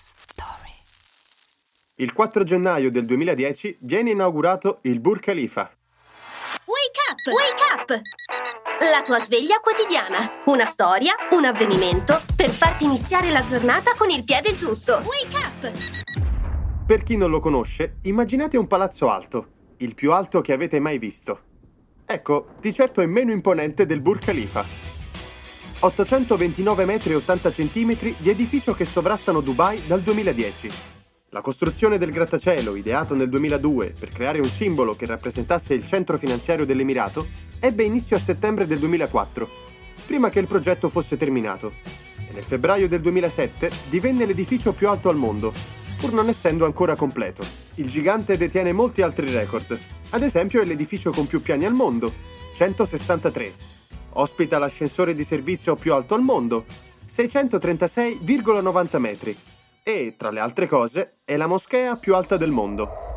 story. Il 4 gennaio del 2010 viene inaugurato il Burj Khalifa. Wake up! Wake up! La tua sveglia quotidiana. Una storia, un avvenimento per farti iniziare la giornata con il piede giusto. Wake up! Per chi non lo conosce, immaginate un palazzo alto, il più alto che avete mai visto. Ecco, di certo è meno imponente del Burj Khalifa. 829 metri e 80 centimetri di edificio che sovrastano Dubai dal 2010. La costruzione del grattacielo, ideato nel 2002 per creare un simbolo che rappresentasse il centro finanziario dell'Emirato, ebbe inizio a settembre del 2004, prima che il progetto fosse terminato. E nel febbraio del 2007 divenne l'edificio più alto al mondo, pur non essendo ancora completo. Il gigante detiene molti altri record. Ad esempio è l'edificio con più piani al mondo, 163. Ospita l'ascensore di servizio più alto al mondo, 636,90 metri. E, tra le altre cose, è la moschea più alta del mondo.